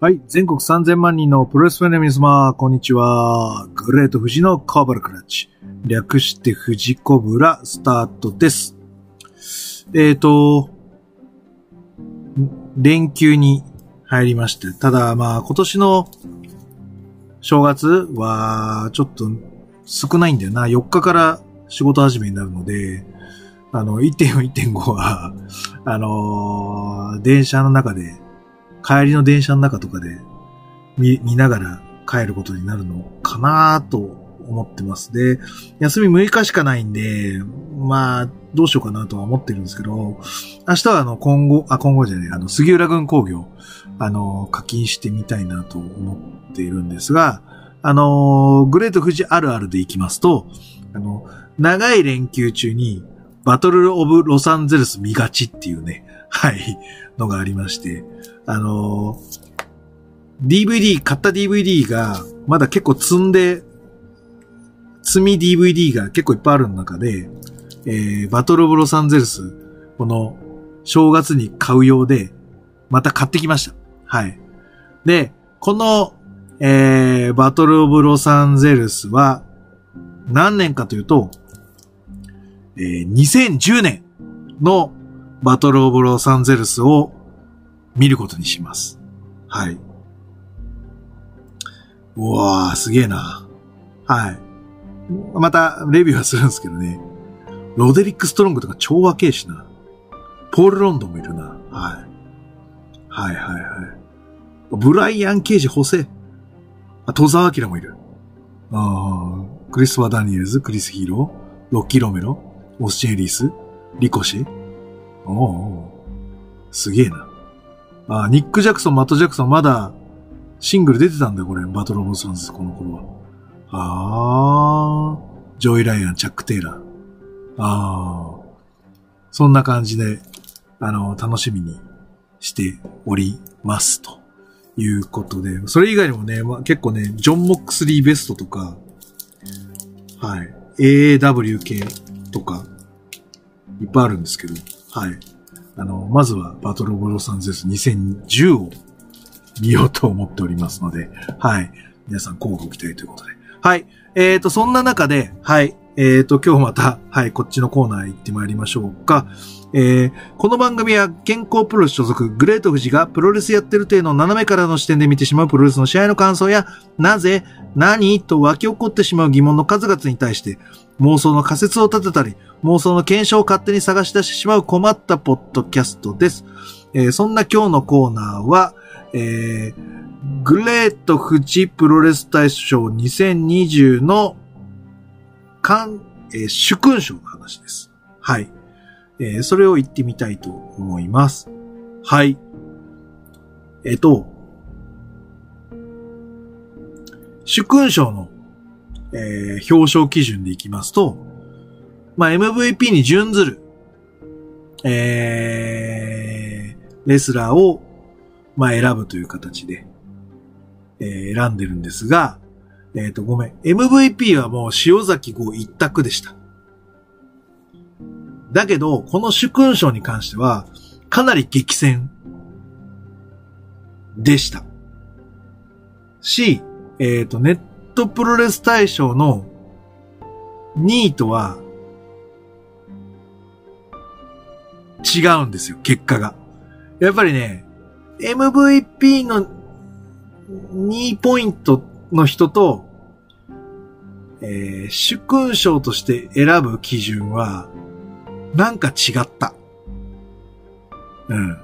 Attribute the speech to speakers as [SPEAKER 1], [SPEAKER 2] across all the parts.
[SPEAKER 1] はい。全国3000万人のプロレスファンの皆様、こんにちは。グレート富士のコブラクラッチ。略して富士コブラスタートです。えっ、ー、と、連休に入りまして、ただまあ今年の正月はちょっと少ないんだよな。4日から仕事始めになるので、あの、1.4、1.5は、あのー電車の中で、帰りの電車の中とかで見、見ながら帰ることになるのかなと思ってます。で、休み6日しかないんで、まあ、どうしようかなとは思ってるんですけど、明日はあの、今後、あ、今後じゃない、あの、杉浦軍工業、あの、課金してみたいなと思っているんですが、あの、グレート富士あるあるで行きますと、あの、長い連休中に、バトルオブロサンゼルス見がちっていうね、はい、のがありまして、あの、DVD、買った DVD が、まだ結構積んで、積み DVD が結構いっぱいある中で、えー、バトルオブロサンゼルス、この、正月に買う用で、また買ってきました。はい。で、この、えー、バトルオブロサンゼルスは、何年かというと、えー、2010年のバトルオブロサンゼルスを見ることにします。はい。うわー、すげえな。はい。また、レビューはするんですけどね。ロデリック・ストロングとか超若えしな。ポール・ロンドンもいるな。はい。はいはいはい。ブライアン・ケージ、補正。あ、戸澤陽もいる。ああ、クリストファー・ダニエルズ、クリス・ヒーロー、ロッキー・ロメロ、オスチェン・エリス、リコシェ。おうおすげえな。あ、ニック・ジャクソン、マット・ジャクソン、まだ、シングル出てたんだよ、これ。バトル・オブ・ソンズ、この頃は。あー。ジョーイ・ライアン、チャック・テイラー。あー。そんな感じで、あの、楽しみにしております。ということで。それ以外にもね、ま、結構ね、ジョン・モックスリー・ベストとか、はい。AAW 系とか、いっぱいあるんですけど、はい。あの、まずはバトルボロサンゼルス2010を見ようと思っておりますので、はい。皆さん、交互期待ということで。はい。えっ、ー、と、そんな中で、はい。えっ、ー、と、今日また、はい、こっちのコーナー行ってまいりましょうか。えー、この番組は健康プロレス所属グレート富士がプロレスやってる体の斜めからの視点で見てしまうプロレスの試合の感想や、なぜ、何と湧き起こってしまう疑問の数々に対して、妄想の仮説を立てたり、妄想の検証を勝手に探し出してしまう困ったポッドキャストです。えー、そんな今日のコーナーは、えー、グレート富士プロレス大賞2020の、かん、えー、主勲賞の話です。はい。えー、それを言ってみたいと思います。はい。えっ、と、主勲賞の、えー、表彰基準でいきますと、まあ、MVP に準ずる、えー、レスラーを、まあ、選ぶという形で、えー、選んでるんですが、えっ、と、ごめん。MVP はもう塩崎号一択でした。だけど、この主勲賞に関しては、かなり激戦でした。し、えっ、と、ネットプロレス大賞の2位とは違うんですよ、結果が。やっぱりね、MVP の2ポイントの人と、えー、主勲賞として選ぶ基準は、なんか違った。うん。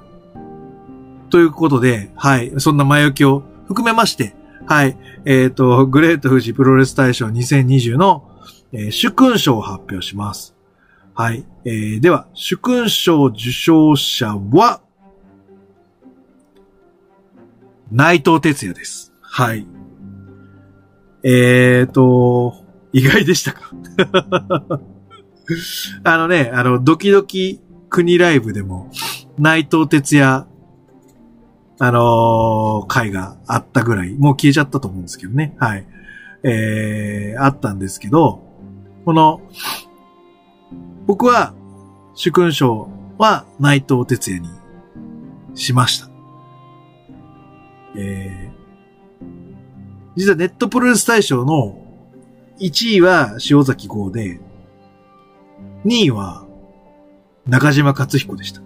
[SPEAKER 1] ということで、はい。そんな前置きを含めまして、はい。えっ、ー、と、グレート富士プロレス大賞2020の、えー、主勲賞を発表します。はい。えー、では、主勲賞受賞者は、内藤哲也です。はい。えーと、意外でしたか？あのね、あの、ドキドキ国ライブでも、内藤哲也、あのー、回があったぐらい、もう消えちゃったと思うんですけどね。はい。えー、あったんですけど、この、僕は、主勲賞は内藤哲也にしました。えー、実はネットプロレス大賞の1位は塩崎豪で、2位は中島克彦でした。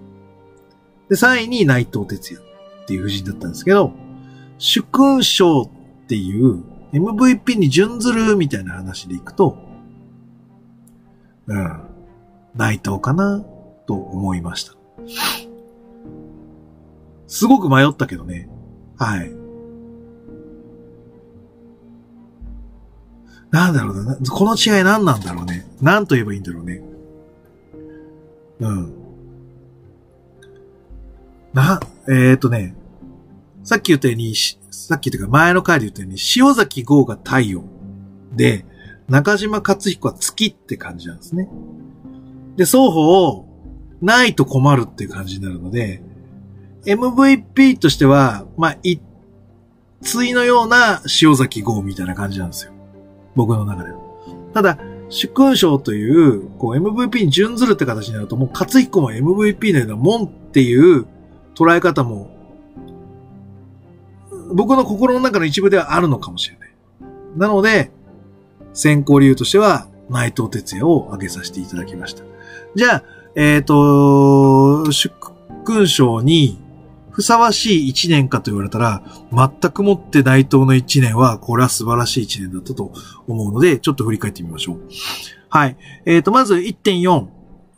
[SPEAKER 1] で、3位に内藤哲也っていう夫人だったんですけど、主君賞っていう MVP に準ずるみたいな話でいくと、うん、内藤かなと思いました。すごく迷ったけどね。はい。なんだろうな。この違い何なんだろうね。何と言えばいいんだろうね。うん。な、えー、とね、さっき言ったように、さっきというか前の回で言ったように、塩崎豪が太陽で、中島克彦は月って感じなんですね。で、双方、ないと困るっていう感じになるので、MVP としては、まあ、一対のような塩崎豪みたいな感じなんですよ。僕の中では。ただ、主君賞という、こう MVP に準ずるって形になると、もう勝彦も MVP のようなもんっていう捉え方も、僕の心の中の一部ではあるのかもしれない。なので、選考理由としては、内藤哲也を挙げさせていただきました。じゃあ、えっ、ー、と、主君賞にふさわしい一年かと言われたら、全くもって内藤の一年は、これは素晴らしい一年だったと思うので、ちょっと振り返ってみましょう。はい。えっ、ー、と、まず1.4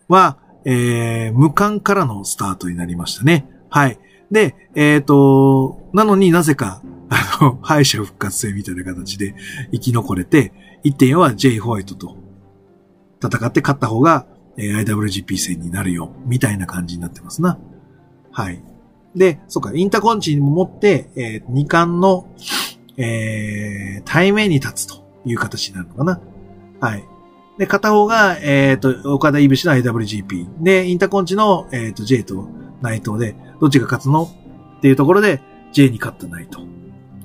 [SPEAKER 1] は、えー、無冠からのスタートになりましたね。はい。で、えっ、ー、と、なのになぜか、あの、敗者復活戦みたいな形で生き残れて、1.4は J ホワイトと戦って勝った方が、えー、IWGP 戦になるよ、みたいな感じになってますな。はい。で、そっか、インターコンチにも持って、えー、二冠の、えー、対面に立つという形になるのかな。はい。で、片方が、えっ、ー、と、岡田いぶしの IWGP。で、インターコンチの、えっ、ー、と、J と内藤で、どっちが勝つの？っていうところで、J に勝った内藤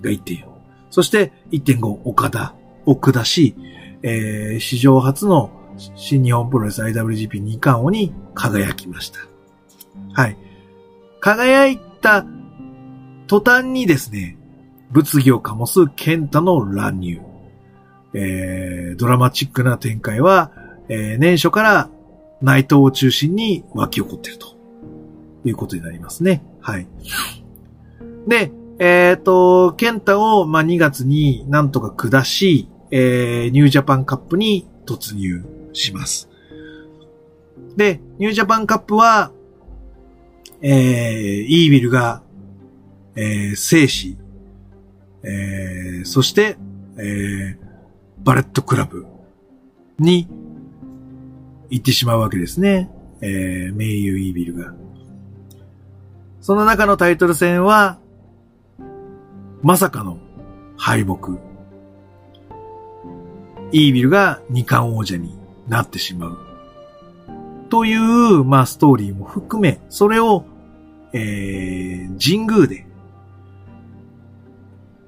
[SPEAKER 1] が1.4。そして1.5、岡田を下し、えー、史上初の新日本プロレス IWGP2 冠王に輝きました。はい。輝いた途端にですね、物議を醸す健太の乱入。えー、ドラマチックな展開は、えー、年初から内藤を中心に湧き起こっているということになりますね。はい。で、えっ、ー、と、健太を、まあ、2月になんとか下し、えー、ニュージャパンカップに突入します。で、ニュージャパンカップは、えー、イービルが、えー、生死、えー、そして、えー、バレットクラブに行ってしまうわけですね。えー、名優イービルが。その中のタイトル戦は、まさかの敗北。イービルが二冠王者になってしまう。という、まあ、ストーリーも含め、それを、えー、神宮で、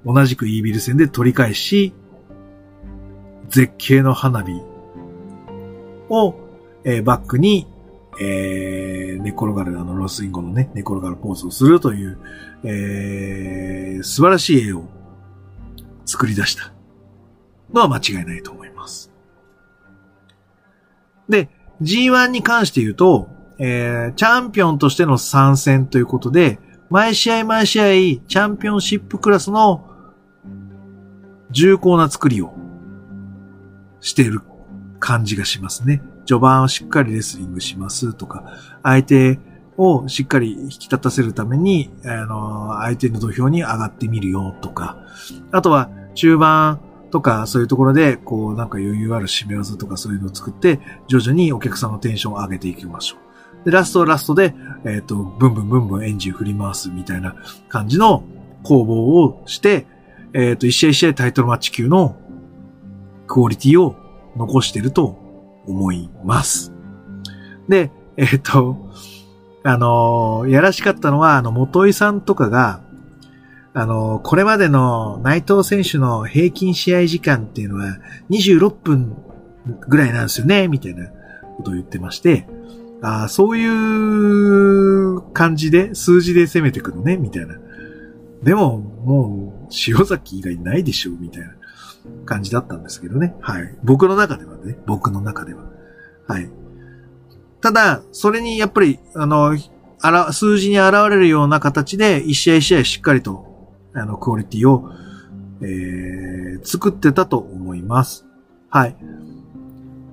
[SPEAKER 1] 同じくイービル戦で取り返し、絶景の花火を、えー、バックに、えー、寝転がる、あの、ロスインゴのね、寝転がるポーズをするという、えー、素晴らしい絵を作り出したのは間違いないと思います。で、G1 に関して言うと、えー、チャンピオンとしての参戦ということで、毎試合毎試合、チャンピオンシップクラスの重厚な作りをしている感じがしますね。序盤をしっかりレスリングしますとか、相手をしっかり引き立たせるために、あの、相手の土俵に上がってみるよとか、あとは中盤とかそういうところで、こうなんか余裕ある締め技とかそういうのを作って、徐々にお客さんのテンションを上げていきましょう。で、ラストラストで、えっ、ー、と、ブンブンブンブンエンジン振り回すみたいな感じの攻防をして、えっ、ー、と、一試合一試合タイトルマッチ級のクオリティを残してると思います。で、えっ、ー、と、あのやらしかったのは、あの、元井さんとかが、あの、これまでの内藤選手の平均試合時間っていうのは26分ぐらいなんですよね、みたいなことを言ってまして、あ、そういう感じで、数字で攻めてくるね、みたいな。でも、もう、塩崎以外ないでしょ、みたいな感じだったんですけどね。はい。僕の中ではね。僕の中では。はい。ただ、それにやっぱり、あの、あら、数字に現れるような形で、一試合一試合しっかりと、あの、クオリティを、えー、作ってたと思います。はい。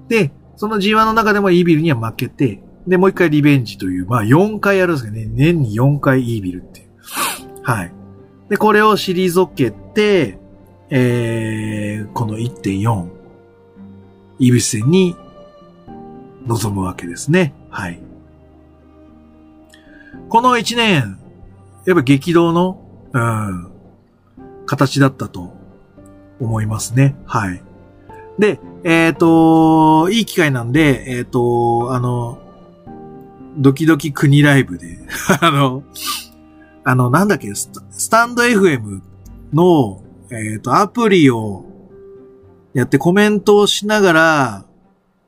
[SPEAKER 1] で、その G1 の中でもイービルには負けて、で、もう一回リベンジという、まあ4回やるんですけどね、年に4回イービルっていう。はい。で、これを退けて、えー、この1.4、イービス戦に臨むわけですね。はい。この1年、やっぱ激動の、うん、形だったと思いますね。はい。で、えっ、ー、と、いい機会なんで、えっ、ー、と、あの、ドキドキ国ライブで、あの、あの、なんだっけ、スタンド FM の、えっ、ー、と、アプリをやってコメントをしながら、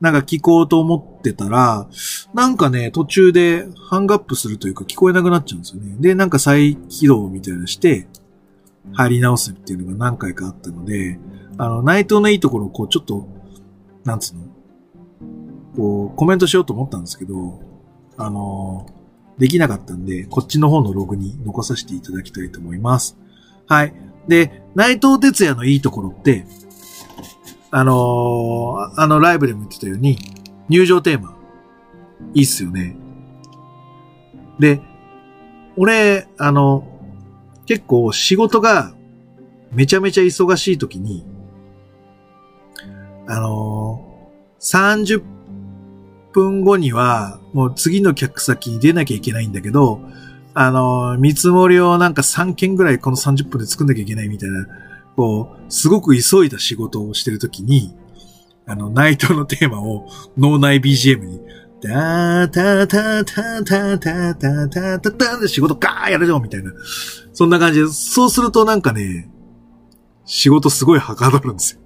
[SPEAKER 1] なんか聞こうと思ってたら、なんかね、途中でハングアップするというか聞こえなくなっちゃうんですよね。で、なんか再起動みたいなして、入り直すっていうのが何回かあったので、あの、内藤のいいところをこうちょっと、なんつうの、こう、コメントしようと思ったんですけど、あの、できなかったんで、こっちの方のログに残させていただきたいと思います。はい。で、内藤哲也のいいところって、あのー、あのライブでも言ってたように、入場テーマ、いいっすよね。で、俺、あの、結構仕事がめちゃめちゃ忙しい時に、あのー、30分後には、もう次の客先に出なきゃいけないんだけど、あのー、見積もりをなんか3件ぐらいこの30分で作んなきゃいけないみたいな、こう、すごく急いだ仕事をしてるときに、あの、ナイトのテーマを脳内 BGM に、タタタタタタタタタタで仕事ガーやるよみたいな。そんな感じで、そうするとなんかね、仕事すごいはかどるんですよ。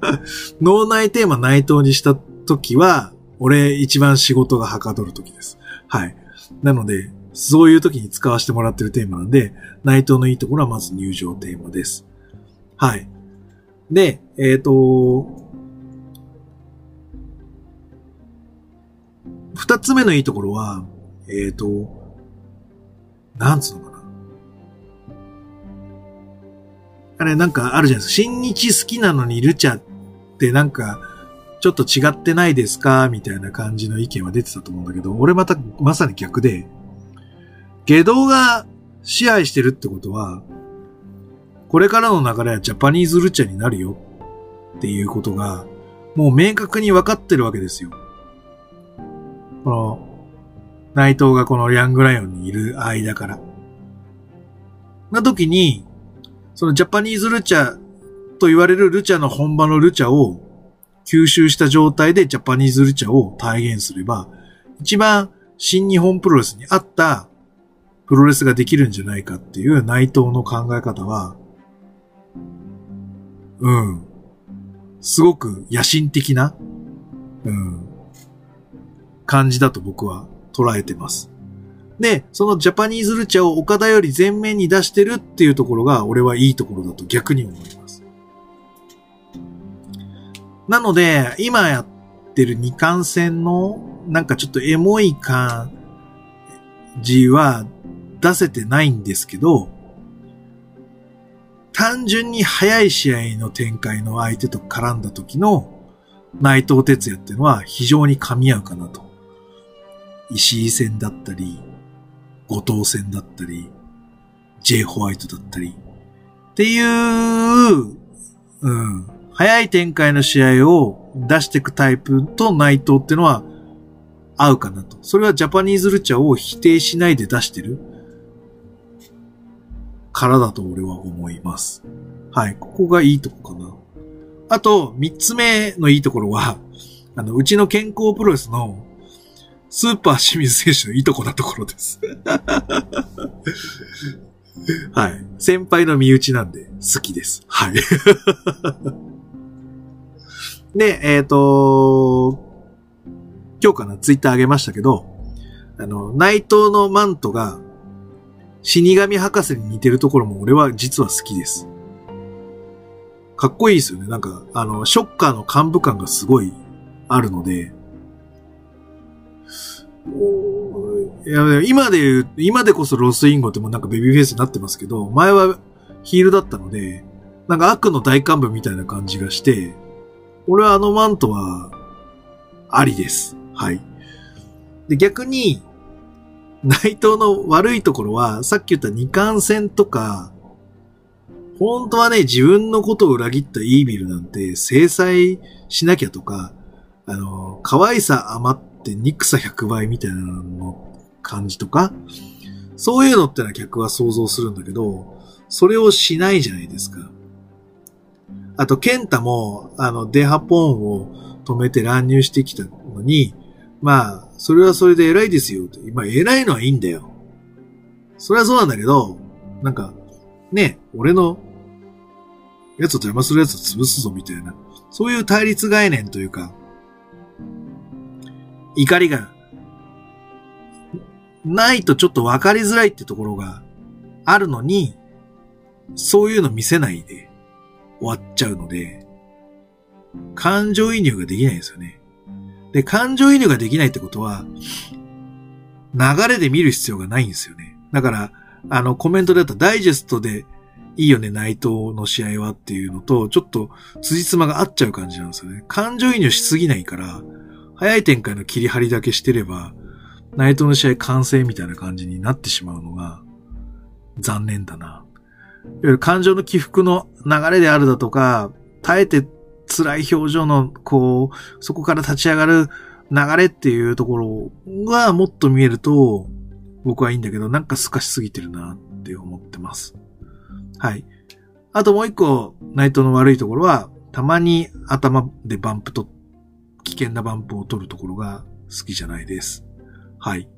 [SPEAKER 1] 脳内テーマ内藤にした時は、俺一番仕事がはかどる時です。はい。なので、そういう時に使わせてもらってるテーマなんで、内藤のいいところはまず入場テーマです。はい。で、えっ、ー、と、二つ目のいいところは、えっ、ー、と、なんつうのかな。あれなんかあるじゃないですか。新日好きなのにルチャってなんか、ちょっと違ってないですか？みたいな感じの意見は出てたと思うんだけど、俺またまさに逆で、下道が支配してるってことは、これからの流れはジャパニーズルチャになるよっていうことが、もう明確に分かってるわけですよ。この、内藤がこのヤングライオンにいる間から。な時に、そのジャパニーズルチャと言われるルチャの本場のルチャを吸収した状態でジャパニーズルチャを体現すれば、一番新日本プロレスに合ったプロレスができるんじゃないかっていう内藤の考え方は、うん。すごく野心的な、うん。感じだと僕は捉えてます。で、そのジャパニーズルチャを岡田より前面に出してるっていうところが俺はいいところだと逆に思います。なので、今やってる二冠戦のなんかちょっとエモい感じは出せてないんですけど、単純に早い試合の展開の相手と絡んだ時の内藤哲也っていうのは非常に噛み合うかなと。石井戦だったり、後藤戦だったり、J ホワイトだったり、っていう、うん、早い展開の試合を出していくタイプと内藤ってのは合うかなと。それはジャパニーズルチャを否定しないで出してるからだと俺は思います。はい。ここがいいとこかな。あと、三つ目のいいところは、あの、うちの健康プロレスのスーパー清水選手のいとこなところです はい。先輩の身内なんで好きです。はい。で、えっ、ー、と、今日かなツイッターあげましたけど、あの、内藤のマントが死神博士に似てるところも俺は実は好きです。かっこいいですよね。なんか、あの、ショッカーの幹部感がすごいあるので、いや今で言う、今でこそロスインゴってもなんかベビーフェイスになってますけど、前はヒールだったので、なんか悪の大幹部みたいな感じがして、俺はあのマントは、ありです。はい。で、逆に、内藤の悪いところは、さっき言った二冠戦とか、本当はね、自分のことを裏切ったイービルなんて制裁しなきゃとか、あの、可愛さ余っって憎さ100倍みたいなの感じとか、そういうのってのは客は想像するんだけど、それをしないじゃないですか。あと、ケンタも、あの、デハポーンを止めて乱入してきたのに、まあ、それはそれで偉いですよ。まあ、偉いのはいいんだよ。それはそうなんだけど、なんか、ね、俺の、やつを邪魔するやつを潰すぞみたいな、そういう対立概念というか、怒りが、ないとちょっと分かりづらいってところがあるのに、そういうの見せないで終わっちゃうので、感情移入ができないんですよね。で、感情移入ができないってことは、流れで見る必要がないんですよね。だから、あの、コメントであったダイジェストでいいよね、内藤の試合はっていうのと、ちょっと辻褄が合っちゃう感じなんですよね。感情移入しすぎないから、早い展開の切り張りだけしてれば、内藤の試合完成みたいな感じになってしまうのが、残念だな。いわゆる感情の起伏の流れであるだとか、耐えて辛い表情の、こう、そこから立ち上がる流れっていうところがもっと見えると、僕はいいんだけど、なんか透かしすぎてるなって思ってます。はい。あともう一個、ナイトの悪いところは、たまに頭でバンプと、危険なバンプを取るところが好きじゃないです。はい。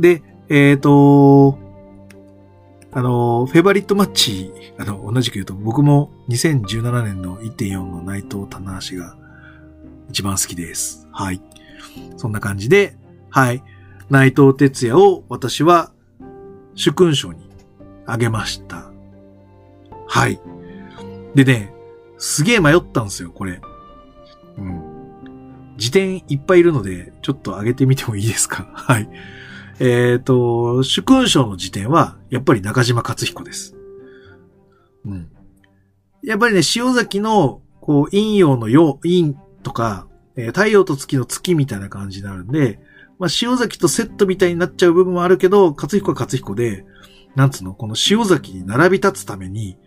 [SPEAKER 1] で、えっ、ー、と、あの、フェバリットマッチ、あの、同じく言うと、僕も2017年の1.4の内藤棚橋が一番好きです。はい。そんな感じで、はい。内藤哲也を私は主勲章にあげました。はい。でね、すげえ迷ったんですよ、これ。うん。辞典いっぱいいるので、ちょっと上げてみてもいいですか？はい。えっ、ー、と、主勲章の時点は、やっぱり中島克彦です。うん。やっぱりね、塩崎の、こう、陰陽の陽、陰とか、えー、太陽と月の月みたいな感じになるんで、まあ、塩崎とセットみたいになっちゃう部分もあるけど、克彦は克彦で、なんつうの、この塩崎に並び立つために、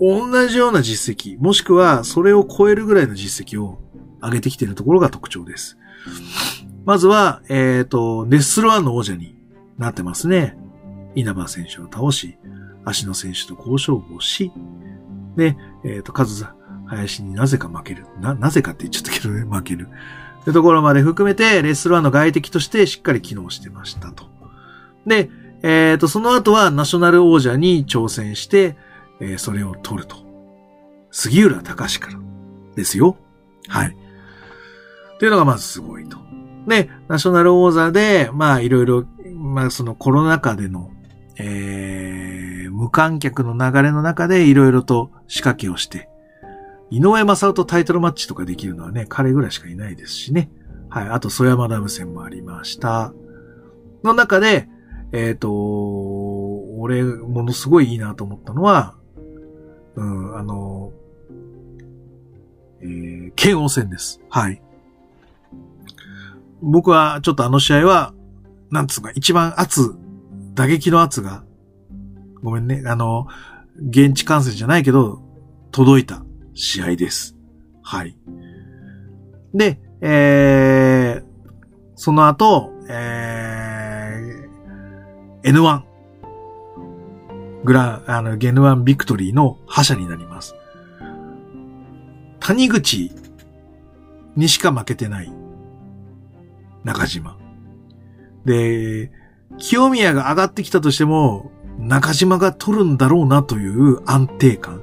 [SPEAKER 1] 同じような実績、もしくはそれを超えるぐらいの実績を上げてきているところが特徴です。まずは、えっ、ー、と、ネッスルワンの王者になってますね。稲葉選手を倒し、足野選手と好勝負をし、で、えっ、ー、と、カズ林になぜか負ける。な、なぜかって言っちゃったけどね、負ける。ってところまで含めて、レッスルワンの外敵としてしっかり機能してましたと。で、えっ、ー、と、その後はナショナル王者に挑戦して、えー、それを取ると。杉浦隆からですよ。はい。というのがまずすごいと。で、ナショナル王座で、まあいろいろ、まあそのコロナ禍での、えー、無観客の流れの中でいろいろと仕掛けをして、井上正夫とタイトルマッチとかできるのはね、彼ぐらいしかいないですしね。はい。あと、曽山ダム戦もありました。の中で、えっ、ー、と、俺、ものすごいいいなと思ったのは、うん、あの、えー、剣王戦です。はい。僕はちょっとあの試合は、なんつうか、一番圧、打撃の圧が、ごめんね、あの、現地観戦じゃないけど、届いた試合です。はい。で、えー、その後、えー、N1。グラン、あの、ゲヌワンビクトリーの覇者になります。谷口にしか負けてない中島。で、清宮が上がってきたとしても、中島が取るんだろうなという安定感。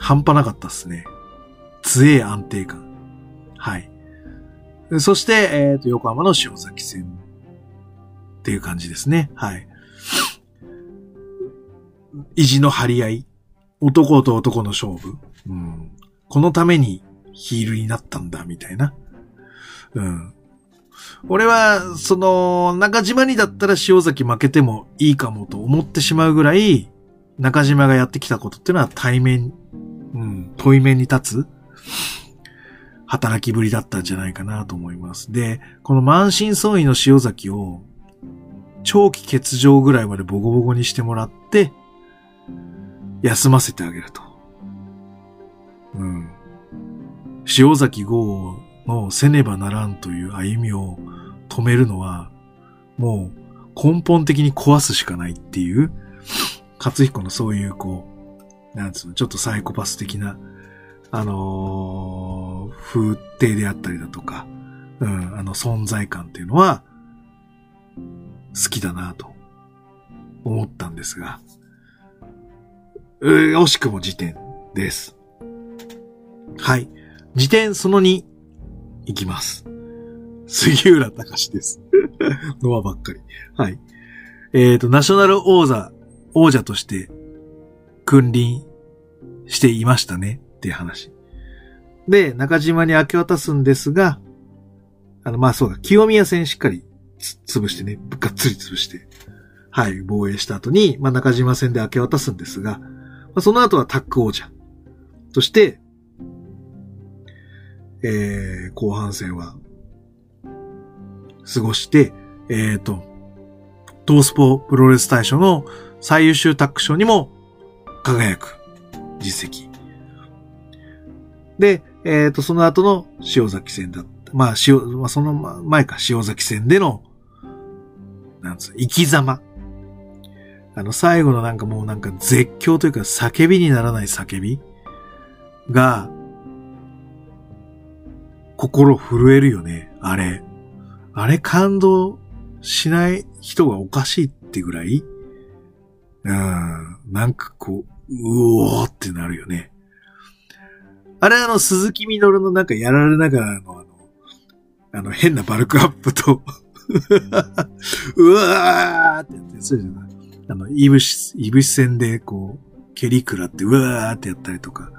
[SPEAKER 1] 半端なかったっすね。強え安定感。はい。そして、えっ、ー、と、横浜の塩崎戦っていう感じですね。はい。意地の張り合い。男と男の勝負。うん。このためにヒールになったんだ、みたいな。うん。俺は、その、中島にだったら塩崎負けてもいいかもと思ってしまうぐらい、中島がやってきたことっていうのは対面、うん、問い面に立つ働きぶりだったんじゃないかなと思います。で、この満身創痍の塩崎を、長期欠場ぐらいまでボコボコにしてもらって、休ませてあげると。うん。塩崎豪のせねばならんという歩みを止めるのは、もう根本的に壊すしかないっていう、勝彦のそういうこう、なんつうの、ちょっとサイコパス的な、あのー、風景であったりだとか、うん、あの存在感っていうのは、好きだなと思ったんですが、惜しくも辞典です。はい。辞典その2、いきます。杉浦隆です。ノアばっかり。はい。えっ、ー、と、ナショナル王座、王者として君臨していましたねっていう話。で、中島に明け渡すんですが、あの、まあそうだ、清宮戦しっかり潰してね、がっつり潰して、はい、防衛した後に、まあ中島戦で明け渡すんですが、まあ、その後はタック王者として、えー、後半戦は、過ごして、えっ、ー、と、トースポプロレス大賞の最優秀タック賞にも輝く実績。で、えっ、ー、と、その後の塩崎戦だった。まあ、塩、まあ、その前か、塩崎戦での、なんつう、生き様。あの、最後のなんかもうなんか絶叫というか叫びにならない叫びが、心震えるよね、あれ。あれ感動しない人がおかしいってぐらい？うん、なんかこう、うおーってなるよね。あれあの、鈴木みのるのなんかやられながらのあの、あの変なバルクアップとうわーってやって、そうじゃない？あの、いぶし、いぶし戦で、こう、蹴り食らって、うわーってやったりとか、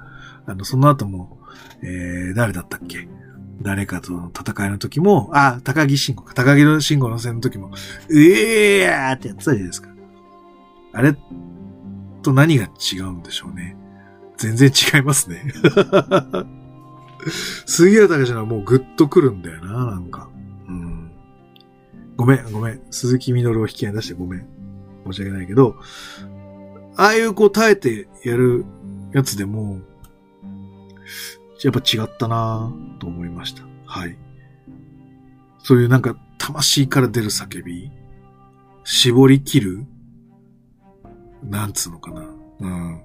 [SPEAKER 1] あの、その後も、えー、誰だったっけ？誰かとの戦いの時も、あ、高木慎吾か、高木の慎吾の戦の時も、うえーってやってたじゃないですか。あれと何が違うんでしょうね。全然違いますね。杉浦隆はもうグッとくるんだよな、なんか。うん。ごめん、ごめん。鈴木みのるを引き合い出してごめん。申し訳ないけど、ああいうこう耐えてやるやつでも、やっぱ違ったなと思いました。はい。そういうなんか魂から出る叫び、絞り切る、なんつうのかな。うん。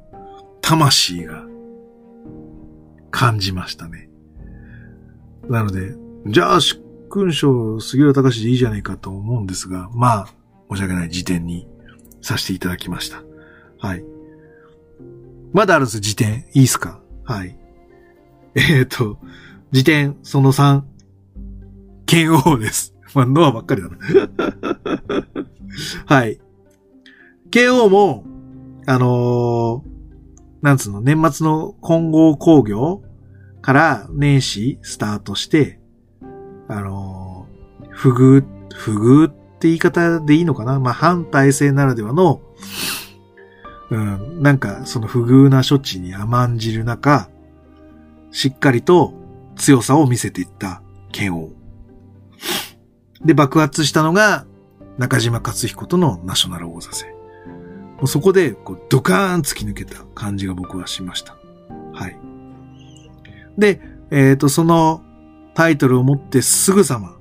[SPEAKER 1] 魂が感じましたね。なので、じゃあ、主勲章杉浦隆でいいじゃないかと思うんですが、まあ、申し訳ない時点にさせていただきました。はい。まだあるんです辞典。いいっすか？はい。えっ、ー、と、辞典その3、剣王です。まあ、ノアばっかりだな。はい。剣王も、あのー、なんつうの、年末の混合工業から年始スタートして、あのー、不遇、不遇って言い方でいいのかな？まあ、反体制ならではの、うん、なんかその不遇な処置に甘んじる中、しっかりと強さを見せていった剣王。で、爆発したのが中島克彦とのナショナル王座戦。もうそこで、こう、ドカーン突き抜けた感じが僕はしました。はい。で、えっ、ー、と、そのタイトルを持ってすぐさま、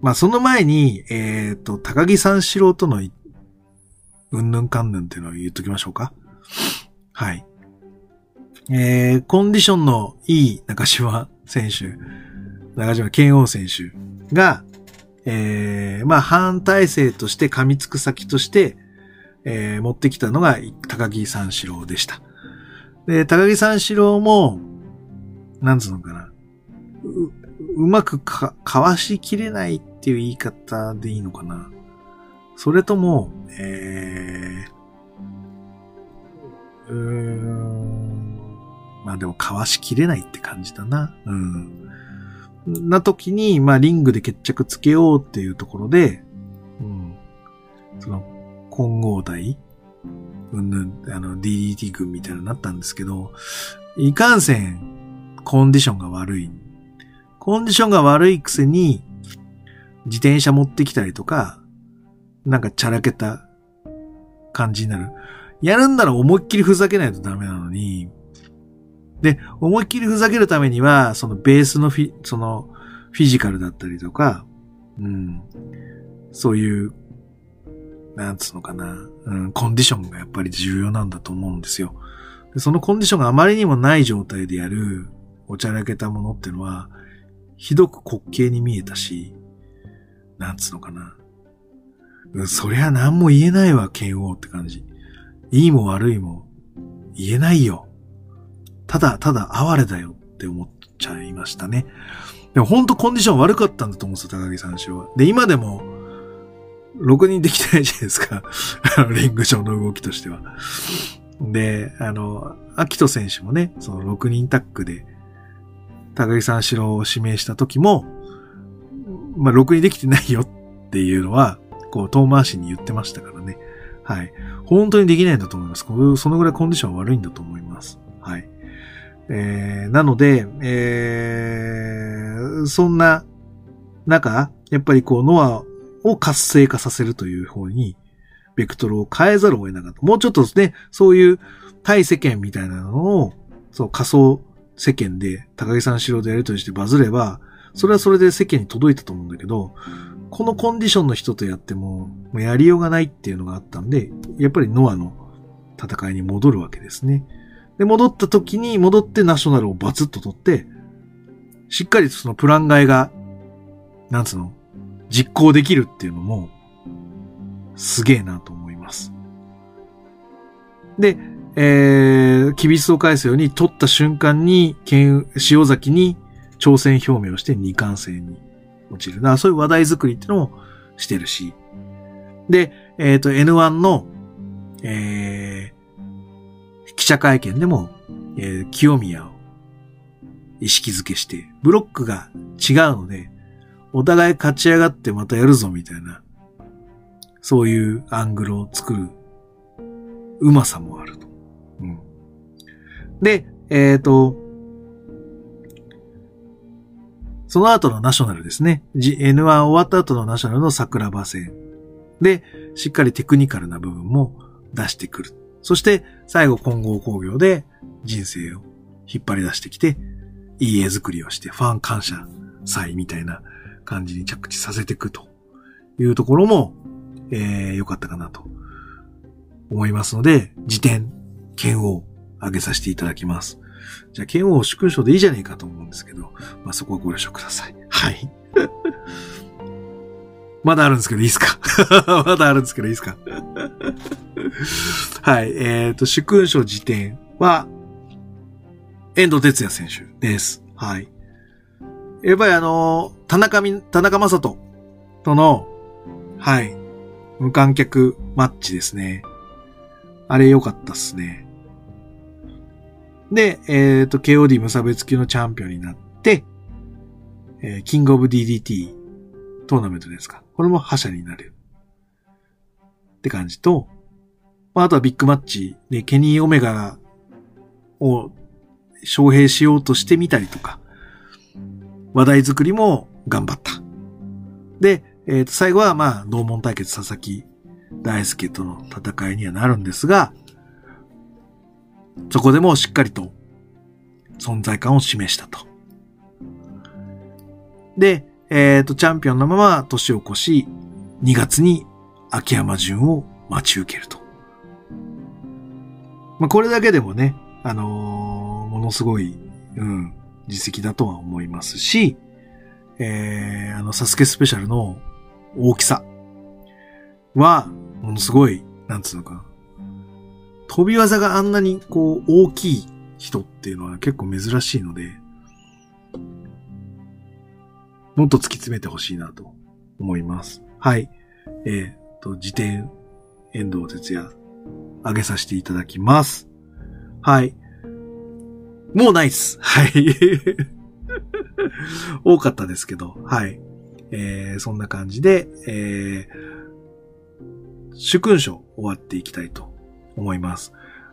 [SPEAKER 1] まあ、その前に、えっ、ー、と、高木三四郎との、うんぬんかんぬんっていうのを言っときましょうか。はい。えー、コンディションのいい中島選手、中島健王選手が、えー、まあ、反体制として噛みつく先として、えー、持ってきたのが高木三四郎でした。で、高木三四郎も、なんつうのかな。う、うまくか、かわしきれないっていう言い方でいいのかな。それとも、えー、うーん。まあでも、かわしきれないって感じだな。うん。な時に、まあ、リングで決着つけようっていうところで、うん。その、混合体？うんぬん、あの、DDT 軍みたいになったんですけど、いかんせん、コンディションが悪い。コンディションが悪いくせに、自転車持ってきたりとか、なんかチャラけた感じになる。やるんなら思いっきりふざけないとダメなのに、で、思いっきりふざけるためには、そのベースのフィ、その、フィジカルだったりとか、うん、そういう、なんつうのかな、うん、コンディションがやっぱり重要なんだと思うんですよ。でそのコンディションがあまりにもない状態でやる、おちゃらけたものってのは、ひどく滑稽に見えたし、なんつうのかな。うん、そりゃ何も言えないわ、剣王って感じ。いいも悪いも言えないよ。ただ、ただ哀れだよって思っちゃいましたね。でも本当コンディション悪かったんだと思うんですよ、高木三四郎は。で、今でも、6人できてないじゃないですか。あのリング上の動きとしては。で、あの、秋人選手もね、その6人タッグで、高木三四郎を指名した時も、まあ、6人できてないよっていうのは、こう、遠回しに言ってましたからね。はい。本当にできないんだと思います。そのぐらいコンディション悪いんだと思います。はい。えー、なので、えー、そんな中、やっぱりこう、ノアを活性化させるという方に、ベクトルを変えざるを得なかった。もうちょっとですね、そういう対世間みたいなのを、そう仮想世間で高木さん四郎でやりとりしてバズれば、それはそれで世間に届いたと思うんだけど、このコンディションの人とやっても、もうやりようがないっていうのがあったんで、やっぱりノアの戦いに戻るわけですね。で、戻った時に戻ってナショナルをバツッと取って、しっかりとそのプラン外が、なんつうの、実行できるっていうのも、すげえなと思います。で、えー、キビスを返すように取った瞬間に、剣塩崎に挑戦表明をして二冠戦に落ちるな。そういう話題作りっていうのもしてるし。で、えっ、と、N1 の、えー、記者会見でも、えー、清宮を意識づけして、ブロックが違うので、お互い勝ち上がってまたやるぞみたいな、そういうアングルを作るうまさもあると。うん、で、えっ、と、その後のナショナルですね。N1 終わった後のナショナルの桜庭戦。で、しっかりテクニカルな部分も出してくる。そして、最後混合工業で人生を引っ張り出してきて、いい絵作りをして、ファン感謝祭みたいな感じに着地させていくというところも、えー、良かったかなと思いますので、辞典、剣を上げさせていただきます。じゃあ、剣王主勲章でいいじゃねえかと思うんですけど、まあ、そこはご了承ください。はい。まだあるんですけど、いいですか？まだあるんですけど、いいですか？はい。えっ、ー、と、主勲章辞典は、遠藤哲也選手です。はい。やっぱりあの、田中み、田中正人との、はい、無観客マッチですね。あれ良かったっすね。で、えっ、ー、と、KOD 無差別級のチャンピオンになって、えー、キングオブ DDT トーナメントですか。これも覇者になる。って感じと、まあ、あとはビッグマッチでケニー・オメガを招聘しようとしてみたりとか、話題作りも頑張った。で、えっ、ー、と、最後はまあ、同門対決佐々木大輔との戦いにはなるんですが、そこでもしっかりと存在感を示したと。で、えっ、ー、と、チャンピオンのまま年を越し、2月に秋山純を待ち受けると。まあ、これだけでもね、あのー、ものすごい、うん、実績だとは思いますし、えー、あの、サスケスペシャルの大きさは、ものすごい、なんつうのか。飛び技があんなにこう大きい人っていうのは結構珍しいので、もっと突き詰めてほしいなと思います。はい。えっ、と、辞典、遠藤哲也、上げさせていただきます。はい。もうないっす。はい。多かったですけど、はい。えー、そんな感じで、えー、主勲章終わっていきたいと思います。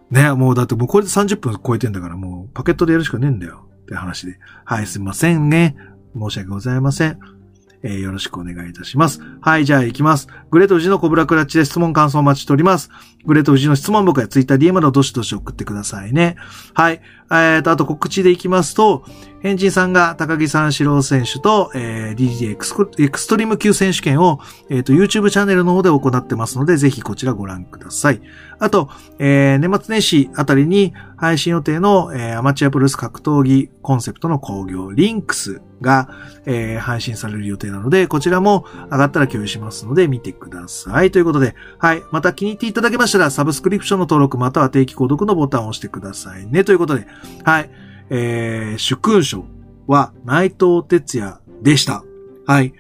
[SPEAKER 1] ね、もうだってもうこれで30分超えてんだからもうパケットでやるしかねえんだよって話で。はい、すいませんね。申し訳ございません。えーよろしくお願いいたします。はい、じゃあ行きます。グレートフジのコブラクラッチで質問感想お待ちしております。グレートフジの質問箱やツイッター DM などどしどし送ってくださいね。はい。えーと、あと告知で行きますと、変人さんが高木三四郎選手と、えー DJ エクスエクストリーム級選手権を、えーと、YouTube チャンネルの方で行ってますので、ぜひこちらご覧ください。あと、えー年末年始あたりに配信予定の、えーアマチュアプロレス格闘技コンセプトの興行リンクスが、えー配信される予定なので、こちらも上がったら共有しますので見てください。ということで、はい。また気に入っていただけましたら、サブスクリプションの登録または定期購読のボタンを押してくださいね。ということで、はい。えー、主勲章は内藤哲也でした。はい。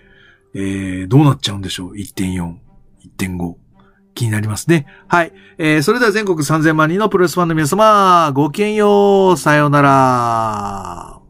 [SPEAKER 1] えー、どうなっちゃうんでしょう ?1.4、1.5。気になりますね。はい。えー、それでは全国3000万人のプロレスファンの皆様、ごきげんよう。さようなら。